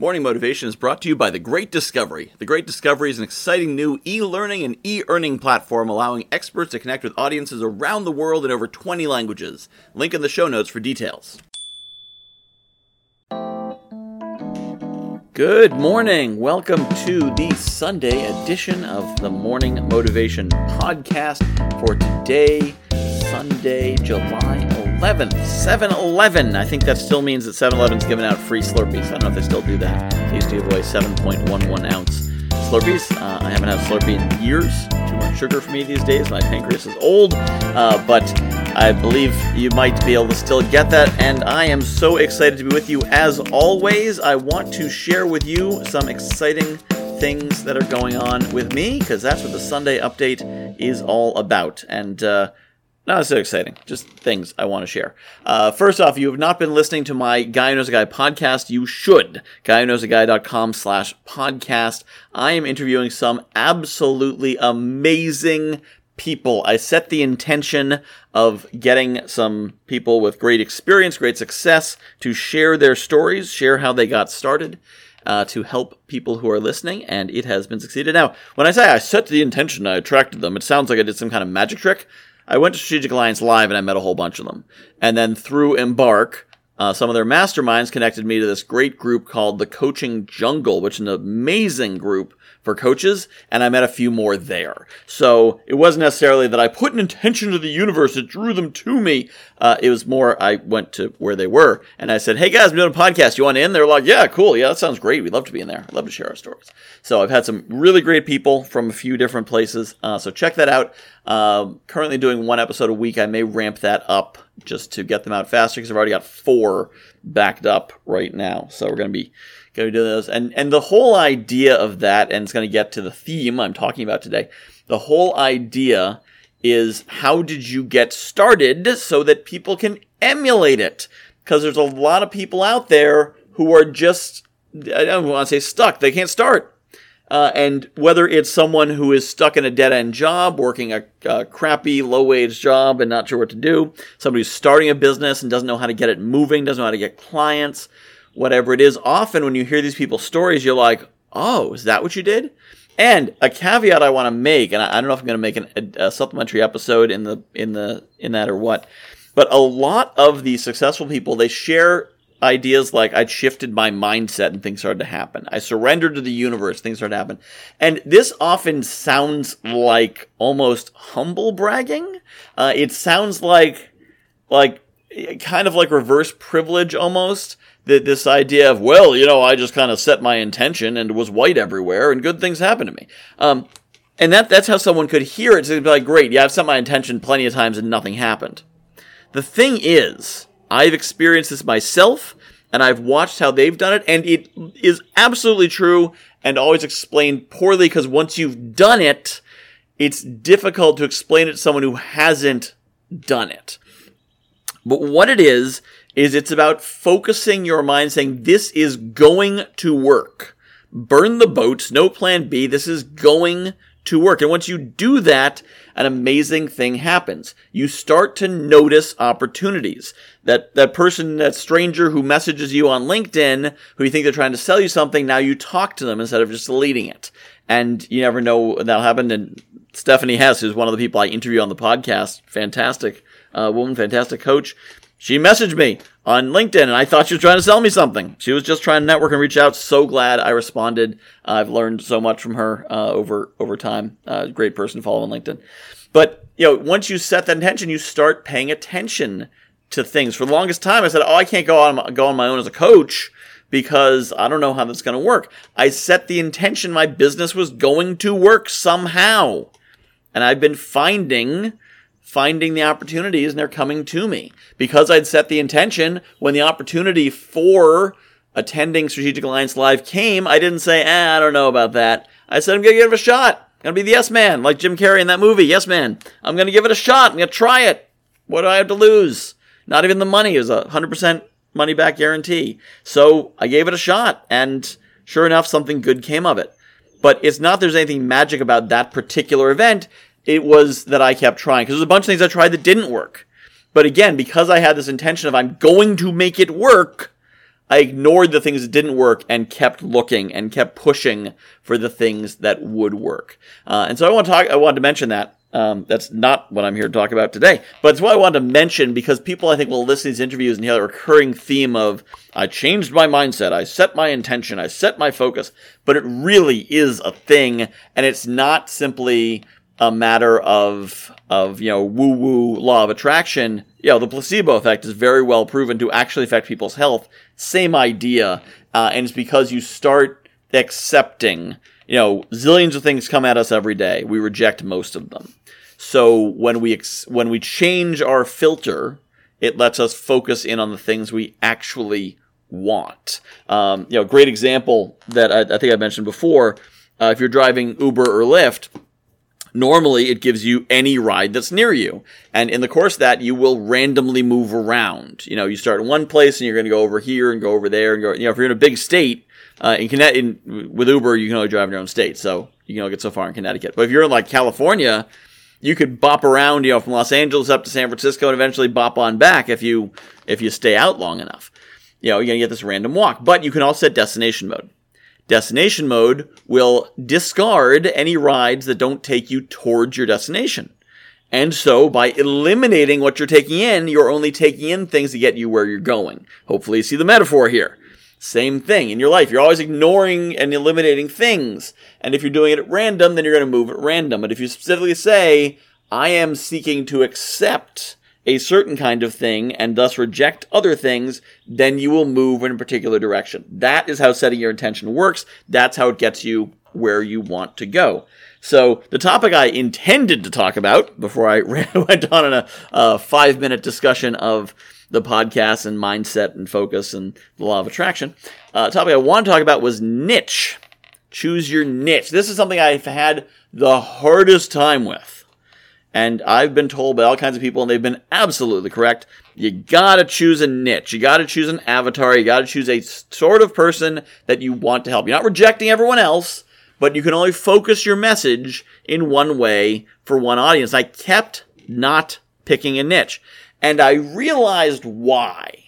Morning Motivation is brought to you by The Great Discovery. The Great Discovery is an exciting new e learning and e earning platform allowing experts to connect with audiences around the world in over 20 languages. Link in the show notes for details. Good morning. Welcome to the Sunday edition of the Morning Motivation Podcast for today, Sunday, July 11th, 7 Eleven. I think that still means that 7 Eleven's giving out free Slurpees. I don't know if they still do that. They used to give away 7.11 ounce Slurpees. Uh, I haven't had a Slurpee in years. Too much sugar for me these days. My pancreas is old. Uh, but I believe you might be able to still get that. And I am so excited to be with you as always. I want to share with you some exciting things that are going on with me because that's what the Sunday update is all about. And, uh, not so exciting, just things I want to share. Uh, first off, you have not been listening to my Guy Who Knows a Guy podcast. You should. GuyWhoKnowsAGuy.com slash podcast. I am interviewing some absolutely amazing people. I set the intention of getting some people with great experience, great success to share their stories, share how they got started. Uh, to help people who are listening, and it has been succeeded. Now, when I say I set the intention, I attracted them, it sounds like I did some kind of magic trick. I went to Strategic Alliance Live and I met a whole bunch of them. And then through Embark, uh, some of their masterminds connected me to this great group called the Coaching Jungle, which is an amazing group for coaches, and I met a few more there. So it wasn't necessarily that I put an intention to the universe, it drew them to me. Uh, it was more I went to where they were and I said, Hey guys, I'm doing a podcast. You want in? They're like, Yeah, cool. Yeah, that sounds great. We'd love to be in there. I'd love to share our stories. So I've had some really great people from a few different places. Uh, so check that out. Uh, currently doing one episode a week. I may ramp that up just to get them out faster because I've already got four backed up right now. So we're going to be going to do those. And, and the whole idea of that, and it's going to get to the theme I'm talking about today. The whole idea is how did you get started so that people can emulate it? Because there's a lot of people out there who are just, I don't want to say stuck. They can't start. Uh, and whether it's someone who is stuck in a dead end job, working a, a crappy, low wage job and not sure what to do, somebody who's starting a business and doesn't know how to get it moving, doesn't know how to get clients, whatever it is, often when you hear these people's stories, you're like, oh, is that what you did? And a caveat I want to make, and I, don't know if I'm going to make an, a, a supplementary episode in the in the in that or what, but a lot of the successful people they share ideas like I'd shifted my mindset and things started to happen. I surrendered to the universe, things started to happen. And this often sounds like almost humble bragging. Uh, it sounds like, like, kind of like reverse privilege almost. That this idea of, well, you know, I just kind of set my intention and was white everywhere and good things happened to me. Um, and that, that's how someone could hear it. So they'd be like, great, yeah, I've set my intention plenty of times and nothing happened. The thing is, I've experienced this myself, and I've watched how they've done it, and it is absolutely true and always explained poorly because once you've done it, it's difficult to explain it to someone who hasn't done it. But what it is, is it's about focusing your mind saying, this is going to work. Burn the boats, no plan B, this is going to work. And once you do that, an amazing thing happens. You start to notice opportunities. That, that person, that stranger who messages you on LinkedIn, who you think they're trying to sell you something, now you talk to them instead of just deleting it. And you never know that'll happen. And Stephanie Hess, who's one of the people I interview on the podcast, fantastic uh, woman, fantastic coach, she messaged me on LinkedIn and I thought she was trying to sell me something. She was just trying to network and reach out. So glad I responded. Uh, I've learned so much from her uh, over over time. Uh, great person to follow on LinkedIn. But you know, once you set that intention, you start paying attention to things. For the longest time, I said, "Oh, I can't go on go on my own as a coach." Because I don't know how that's going to work. I set the intention my business was going to work somehow. And I've been finding finding the opportunities and they're coming to me. Because I'd set the intention when the opportunity for attending Strategic Alliance Live came, I didn't say, eh, I don't know about that. I said, I'm going to give it a shot. I'm going to be the yes man, like Jim Carrey in that movie, Yes Man. I'm going to give it a shot. I'm going to try it. What do I have to lose? Not even the money is a 100% money back guarantee. So I gave it a shot and sure enough, something good came of it. But it's not there's anything magic about that particular event it was that I kept trying because there's a bunch of things I tried that didn't work. But again, because I had this intention of I'm going to make it work, I ignored the things that didn't work and kept looking and kept pushing for the things that would work. Uh, and so I want to talk. I wanted to mention that. Um, that's not what I'm here to talk about today, but it's what I wanted to mention because people I think will listen to these interviews and hear the recurring theme of I changed my mindset, I set my intention, I set my focus, but it really is a thing, and it's not simply a matter of of you know woo woo law of attraction. You know the placebo effect is very well proven to actually affect people's health. Same idea, uh, and it's because you start accepting. You know, zillions of things come at us every day. We reject most of them. So when we ex- when we change our filter, it lets us focus in on the things we actually want. Um, you know, great example that I, I think I mentioned before. Uh, if you're driving Uber or Lyft, Normally, it gives you any ride that's near you. And in the course of that, you will randomly move around. You know, you start in one place and you're going to go over here and go over there and go, you know, if you're in a big state, uh, in with Uber, you can only drive in your own state. So you can only get so far in Connecticut. But if you're in like California, you could bop around, you know, from Los Angeles up to San Francisco and eventually bop on back if you, if you stay out long enough. You know, you're going to get this random walk. But you can also set destination mode. Destination mode will discard any rides that don't take you towards your destination. And so by eliminating what you're taking in, you're only taking in things to get you where you're going. Hopefully you see the metaphor here. Same thing in your life. You're always ignoring and eliminating things. And if you're doing it at random, then you're going to move at random. But if you specifically say, I am seeking to accept a certain kind of thing and thus reject other things, then you will move in a particular direction. That is how setting your intention works. That's how it gets you where you want to go. So the topic I intended to talk about before I went on in a, a five minute discussion of the podcast and mindset and focus and the law of attraction, uh, topic I want to talk about was niche. Choose your niche. This is something I've had the hardest time with and I've been told by all kinds of people, and they've been absolutely correct. You gotta choose a niche. You gotta choose an avatar. You gotta choose a sort of person that you want to help. You're not rejecting everyone else, but you can only focus your message in one way for one audience. I kept not picking a niche. And I realized why.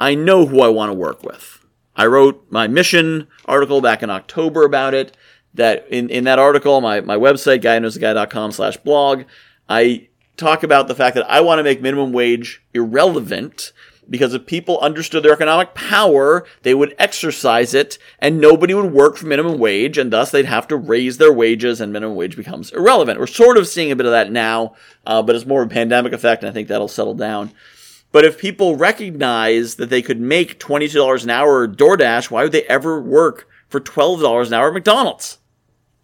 I know who I want to work with. I wrote my mission article back in October about it that in, in that article, my, my website, guyknowstheguy.com slash blog, I talk about the fact that I want to make minimum wage irrelevant because if people understood their economic power, they would exercise it and nobody would work for minimum wage and thus they'd have to raise their wages and minimum wage becomes irrelevant. We're sort of seeing a bit of that now, uh, but it's more of a pandemic effect and I think that'll settle down. But if people recognize that they could make $22 an hour DoorDash, why would they ever work for $12 an hour at McDonald's?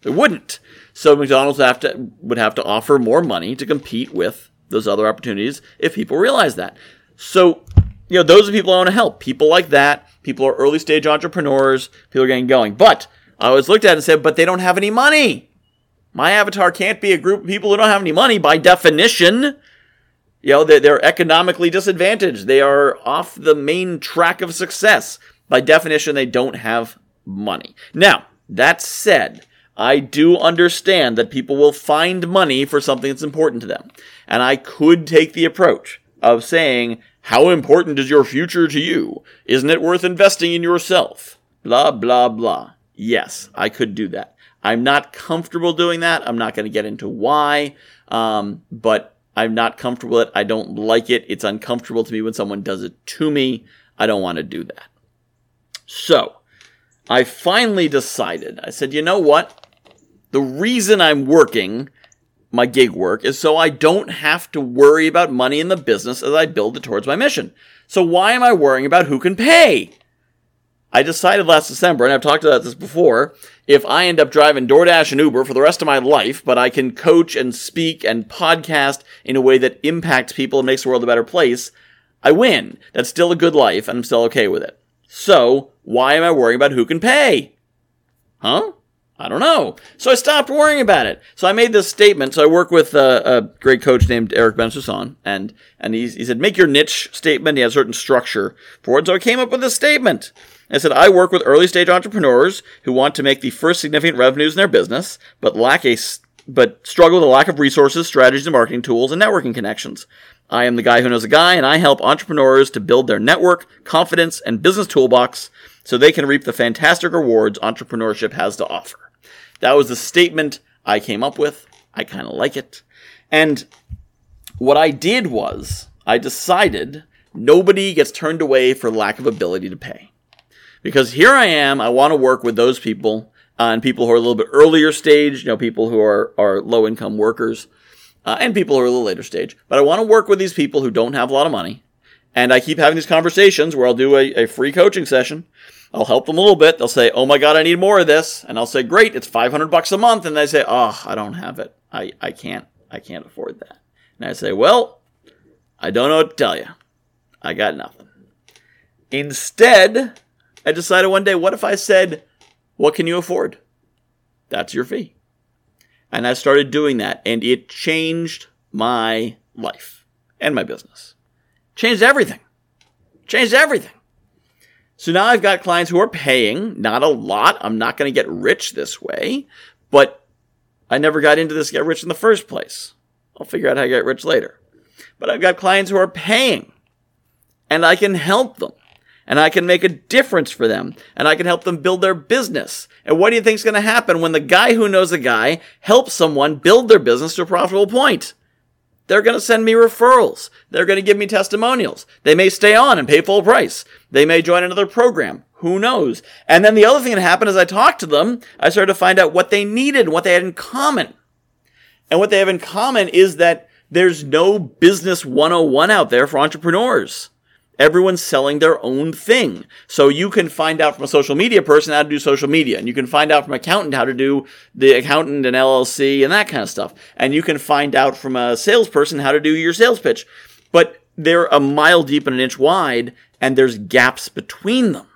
They wouldn't. So McDonald's have to, would have to offer more money to compete with those other opportunities if people realize that. So, you know, those are people I want to help. People like that. People are early stage entrepreneurs. People are getting going. But I always looked at it and said, but they don't have any money. My avatar can't be a group of people who don't have any money by definition. You know, they're, they're economically disadvantaged. They are off the main track of success. By definition, they don't have money. Now, that said, I do understand that people will find money for something that's important to them. And I could take the approach of saying, how important is your future to you? Isn't it worth investing in yourself? Blah, blah, blah. Yes, I could do that. I'm not comfortable doing that. I'm not going to get into why. Um, but I'm not comfortable with it. I don't like it. It's uncomfortable to me when someone does it to me. I don't want to do that. So, I finally decided. I said, you know what? The reason I'm working my gig work is so I don't have to worry about money in the business as I build it towards my mission. So why am I worrying about who can pay? I decided last December, and I've talked about this before, if I end up driving DoorDash and Uber for the rest of my life, but I can coach and speak and podcast in a way that impacts people and makes the world a better place, I win. That's still a good life, and I'm still okay with it. So, why am I worrying about who can pay? Huh? I don't know. So I stopped worrying about it. So I made this statement. So I work with a, a great coach named Eric Bensusson, and and he, he said, make your niche statement. He has a certain structure for it. So I came up with this statement. I said, I work with early stage entrepreneurs who want to make the first significant revenues in their business, but lack a but struggle with a lack of resources, strategies, and marketing tools and networking connections. I am the guy who knows a guy, and I help entrepreneurs to build their network, confidence, and business toolbox so they can reap the fantastic rewards entrepreneurship has to offer. That was the statement I came up with. I kind of like it. And what I did was, I decided nobody gets turned away for lack of ability to pay. Because here I am, I want to work with those people uh, and people who are a little bit earlier stage, you know, people who are, are low income workers uh, and people who are a little later stage. But I want to work with these people who don't have a lot of money. And I keep having these conversations where I'll do a, a free coaching session. I'll help them a little bit. They'll say, "Oh my God, I need more of this," and I'll say, "Great, it's 500 bucks a month." And they say, "Oh, I don't have it. I, I can't. I can't afford that." And I say, "Well, I don't know what to tell you. I got nothing." Instead, I decided one day, what if I said, "What can you afford?" That's your fee. And I started doing that, and it changed my life and my business. Changed everything. Changed everything. So now I've got clients who are paying, not a lot. I'm not going to get rich this way, but I never got into this get rich in the first place. I'll figure out how to get rich later. But I've got clients who are paying, and I can help them and I can make a difference for them and I can help them build their business. And what do you think is going to happen when the guy who knows a guy helps someone build their business to a profitable point? They're going to send me referrals. They're going to give me testimonials. They may stay on and pay full price. They may join another program. Who knows? And then the other thing that happened as I talked to them, I started to find out what they needed and what they had in common. And what they have in common is that there's no business 101 out there for entrepreneurs. Everyone's selling their own thing. So you can find out from a social media person how to do social media, and you can find out from an accountant how to do the accountant and LLC and that kind of stuff. And you can find out from a salesperson how to do your sales pitch. But they're a mile deep and an inch wide, and there's gaps between them.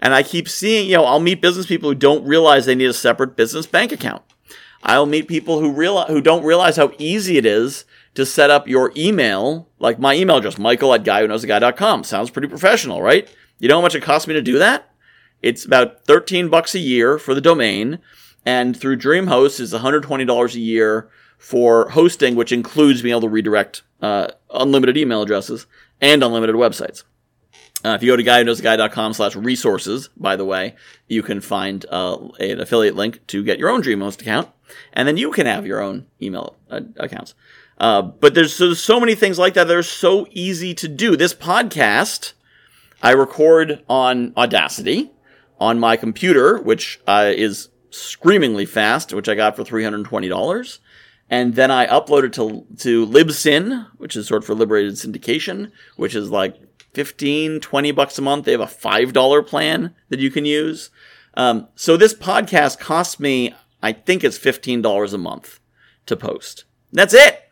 And I keep seeing, you know, I'll meet business people who don't realize they need a separate business bank account. I'll meet people who realize, who don't realize how easy it is to set up your email, like my email address, michael at guywhoknowsaguy.com. Sounds pretty professional, right? You know how much it costs me to do that? It's about 13 bucks a year for the domain, and through DreamHost is $120 a year for hosting, which includes being able to redirect uh, unlimited email addresses and unlimited websites. Uh, if you go to guywhoknowsaguy.com slash resources, by the way, you can find uh, an affiliate link to get your own DreamHost account, and then you can have your own email uh, accounts. Uh, but there's so, so many things like that that are so easy to do. This podcast, I record on Audacity on my computer, which uh, is screamingly fast, which I got for $320. And then I upload it to, to Libsyn, which is sort of for liberated syndication, which is like 15, 20 bucks a month. They have a $5 plan that you can use. Um, so this podcast costs me, I think it's $15 a month to post. That's it.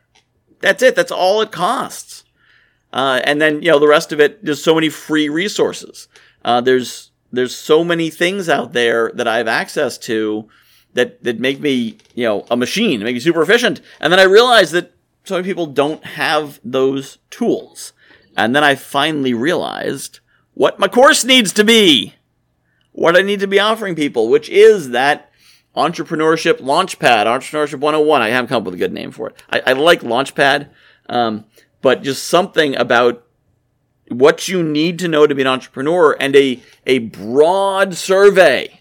That's it. That's all it costs. Uh, and then you know the rest of it. There's so many free resources. Uh, there's there's so many things out there that I have access to that that make me you know a machine, make me super efficient. And then I realize that so many people don't have those tools. And then I finally realized what my course needs to be, what I need to be offering people, which is that Entrepreneurship Launchpad, Entrepreneurship 101. I haven't come up with a good name for it. I, I like Launchpad, um, but just something about what you need to know to be an entrepreneur and a, a broad survey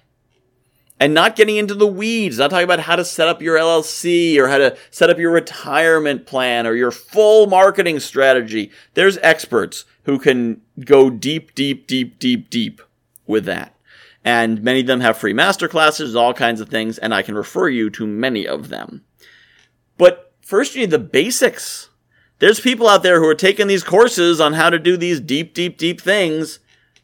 and not getting into the weeds, not talking about how to set up your LLC or how to set up your retirement plan or your full marketing strategy. There's experts who can go deep, deep, deep, deep, deep with that and many of them have free masterclasses, all kinds of things, and I can refer you to many of them. But first, you need the basics. There's people out there who are taking these courses on how to do these deep, deep, deep things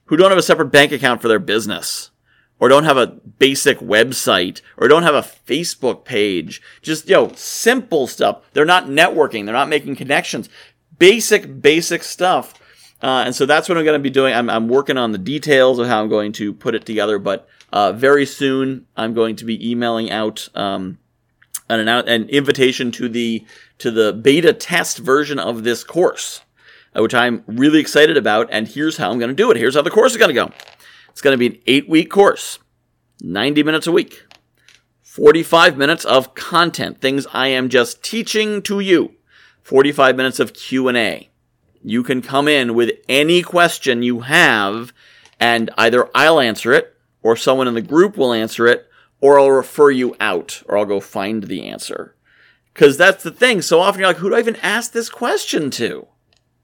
who don't have a separate bank account for their business, or don't have a basic website, or don't have a Facebook page. Just, you know, simple stuff. They're not networking, they're not making connections. Basic, basic stuff uh, and so that's what I'm going to be doing. I'm, I'm, working on the details of how I'm going to put it together, but uh, very soon I'm going to be emailing out um, an, an invitation to the to the beta test version of this course, uh, which I'm really excited about. And here's how I'm going to do it. Here's how the course is going to go. It's going to be an eight week course, 90 minutes a week, 45 minutes of content, things I am just teaching to you 45 minutes of Q&A. You can come in with any question you have and either I'll answer it or someone in the group will answer it or I'll refer you out or I'll go find the answer. Cuz that's the thing. So often you're like who do I even ask this question to?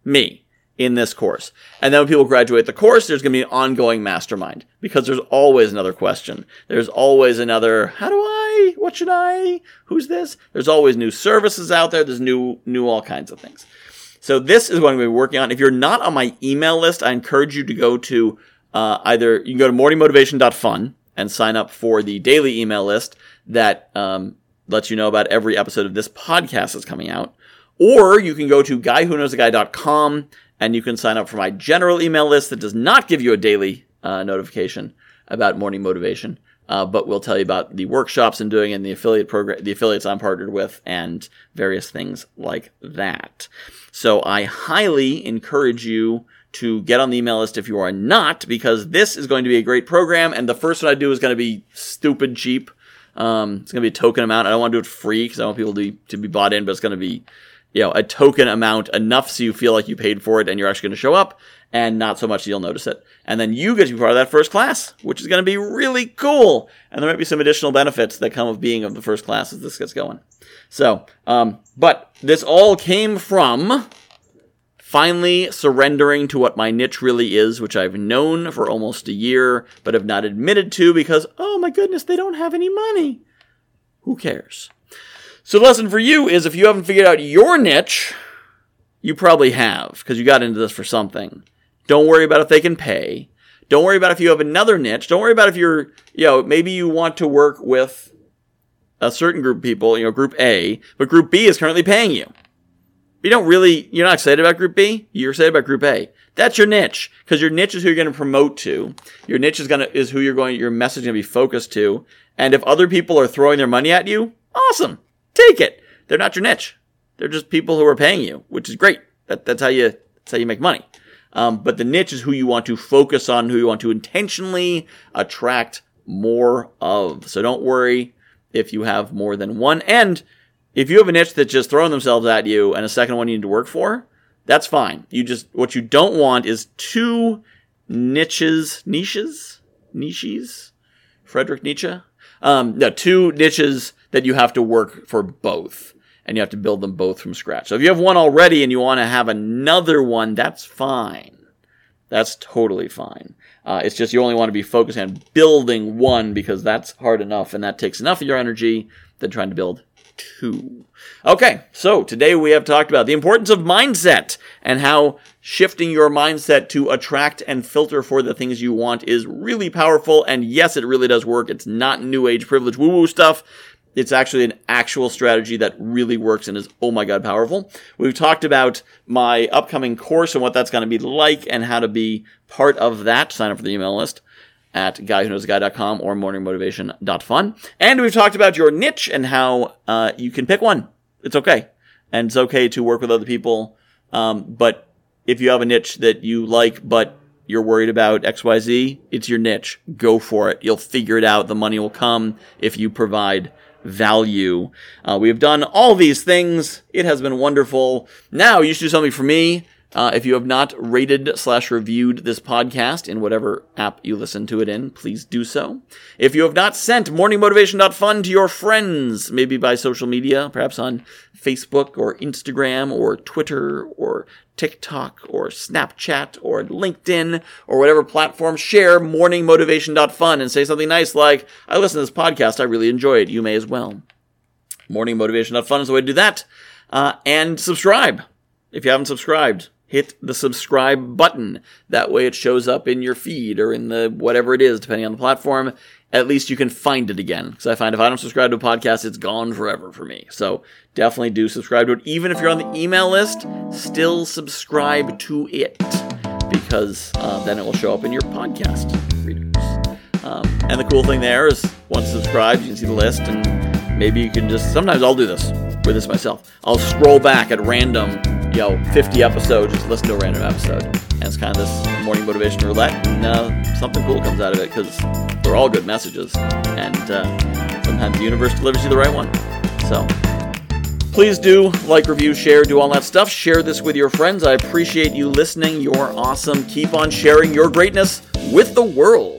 Me in this course. And then when people graduate the course, there's going to be an ongoing mastermind because there's always another question. There's always another, how do I, what should I, who's this? There's always new services out there. There's new, new all kinds of things. So this is what I'm going to be working on. If you're not on my email list, I encourage you to go to uh, either you can go to morningmotivation.fun and sign up for the daily email list that um, lets you know about every episode of this podcast that's coming out. Or you can go to guywhoknowsaguy.com and you can sign up for my general email list that does not give you a daily uh, notification about morning motivation, uh, but will tell you about the workshops I'm doing and the affiliate program, the affiliates I'm partnered with, and various things like that. So I highly encourage you to get on the email list if you are not, because this is going to be a great program, and the first one I do is going to be stupid cheap. Um, it's going to be a token amount. I don't want to do it free because I want people to be, to be bought in, but it's going to be you know, a token amount enough so you feel like you paid for it and you're actually going to show up and not so much you'll notice it. And then you get to be part of that first class, which is going to be really cool. And there might be some additional benefits that come of being of the first class as this gets going. So, um, but this all came from finally surrendering to what my niche really is, which I've known for almost a year, but have not admitted to because, oh my goodness, they don't have any money. Who cares? So the lesson for you is if you haven't figured out your niche, you probably have, because you got into this for something. Don't worry about if they can pay. Don't worry about if you have another niche. Don't worry about if you're, you know, maybe you want to work with a certain group of people, you know, group A, but group B is currently paying you. You don't really, you're not excited about group B. You're excited about group A. That's your niche, because your niche is who you're going to promote to. Your niche is going to, is who you're going, your message is going to be focused to. And if other people are throwing their money at you, awesome take it. They're not your niche. They're just people who are paying you, which is great. That, that's how you that's how you make money. Um, but the niche is who you want to focus on, who you want to intentionally attract more of. So don't worry if you have more than one. And if you have a niche that's just throwing themselves at you and a second one you need to work for, that's fine. You just what you don't want is two niches, niches, niches. Frederick Nietzsche. Um, no, two niches that you have to work for both and you have to build them both from scratch. So if you have one already and you want to have another one, that's fine. That's totally fine. Uh, it's just you only want to be focused on building one because that's hard enough and that takes enough of your energy than trying to build two. Okay, so today we have talked about the importance of mindset and how shifting your mindset to attract and filter for the things you want is really powerful. And yes, it really does work. It's not new age privilege woo woo stuff. It's actually an actual strategy that really works and is, oh my God, powerful. We've talked about my upcoming course and what that's going to be like and how to be part of that. Sign up for the email list at guywhoknowsaguy.com or morningmotivation.fun. And we've talked about your niche and how uh, you can pick one. It's okay. And it's okay to work with other people. Um, but if you have a niche that you like, but you're worried about XYZ, it's your niche. Go for it. You'll figure it out. The money will come if you provide value. Uh, we have done all these things. It has been wonderful. Now you should do something for me. Uh, if you have not rated slash reviewed this podcast in whatever app you listen to it in, please do so. If you have not sent morningmotivation.fun to your friends, maybe by social media, perhaps on Facebook or Instagram or Twitter or TikTok or Snapchat or LinkedIn or whatever platform, share morningmotivation.fun and say something nice like, I listen to this podcast, I really enjoy it. You may as well. Morningmotivation.fun is the way to do that. Uh, and subscribe if you haven't subscribed hit the subscribe button. That way it shows up in your feed or in the whatever it is, depending on the platform. At least you can find it again. Because I find if I don't subscribe to a podcast, it's gone forever for me. So definitely do subscribe to it. Even if you're on the email list, still subscribe to it. Because uh, then it will show up in your podcast readers. Um, and the cool thing there is once subscribed, you can see the list and maybe you can just sometimes I'll do this with this myself. I'll scroll back at random you know, 50 episodes, just listen to a random episode. And it's kind of this morning motivation roulette, and uh, something cool comes out of it because they're all good messages. And uh, sometimes the universe delivers you the right one. So Please do like, review, share, do all that stuff. Share this with your friends. I appreciate you listening. You're awesome. Keep on sharing your greatness with the world.